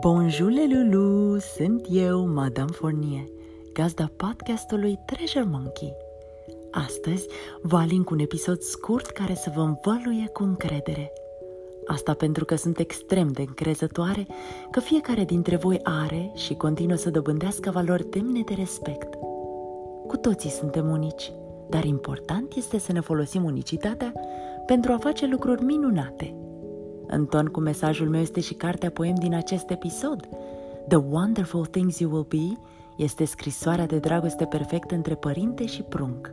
Bonjour Lulu, sunt eu, Madame Fournier, gazda podcastului Treasure Monkey. Astăzi vă alin cu un episod scurt care să vă învăluie cu încredere. Asta pentru că sunt extrem de încrezătoare că fiecare dintre voi are și continuă să dobândească valori demne de respect. Cu toții suntem unici, dar important este să ne folosim unicitatea pentru a face lucruri minunate – în ton cu mesajul meu este și cartea poem din acest episod. The Wonderful Things You Will Be este scrisoarea de dragoste perfectă între părinte și prunc.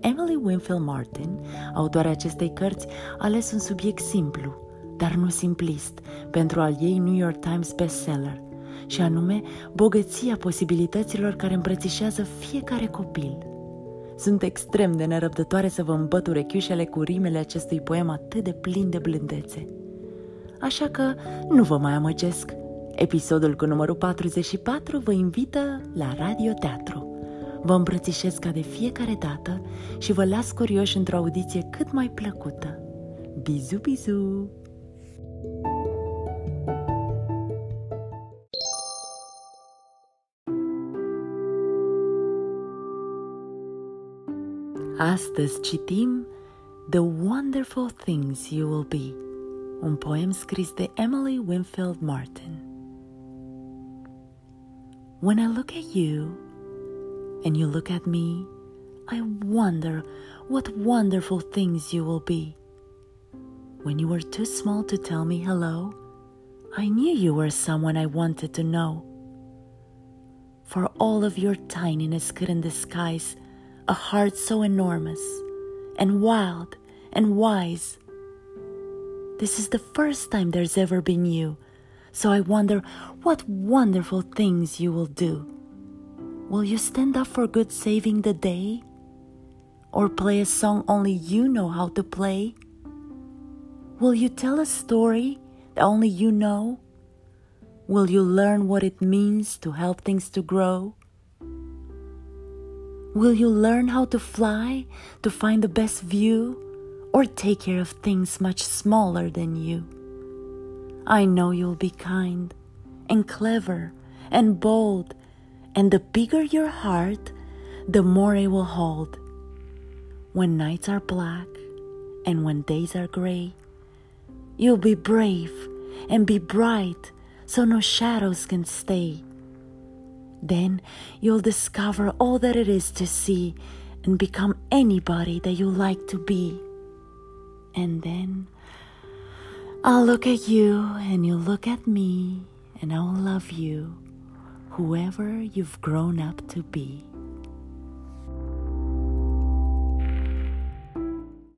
Emily Winfield Martin, autoarea acestei cărți, a ales un subiect simplu, dar nu simplist, pentru al ei New York Times bestseller, și anume bogăția posibilităților care îmbrățișează fiecare copil – sunt extrem de nerăbdătoare să vă îmbăt urechiușele cu rimele acestui poem atât de plin de blândețe. Așa că nu vă mai amăgesc. Episodul cu numărul 44 vă invită la Radio Teatru. Vă îmbrățișez ca de fiecare dată și vă las curioși într-o audiție cât mai plăcută. Bizu, bizu! Astăzi citim The Wonderful Things You Will Be, un poem scris de Emily Winfield Martin. When I look at you and you look at me, I wonder what wonderful things you will be. When you were too small to tell me hello, I knew you were someone I wanted to know. For all of your tininess couldn't disguise a heart so enormous and wild and wise. This is the first time there's ever been you, so I wonder what wonderful things you will do. Will you stand up for good saving the day? Or play a song only you know how to play? Will you tell a story that only you know? Will you learn what it means to help things to grow? Will you learn how to fly to find the best view or take care of things much smaller than you? I know you'll be kind and clever and bold, and the bigger your heart, the more it will hold. When nights are black and when days are gray, you'll be brave and be bright so no shadows can stay. Then you'll discover all that it is to see and become anybody that you like to be. And then I'll look at you and you'll look at me and I'll love you, whoever you've grown up to be.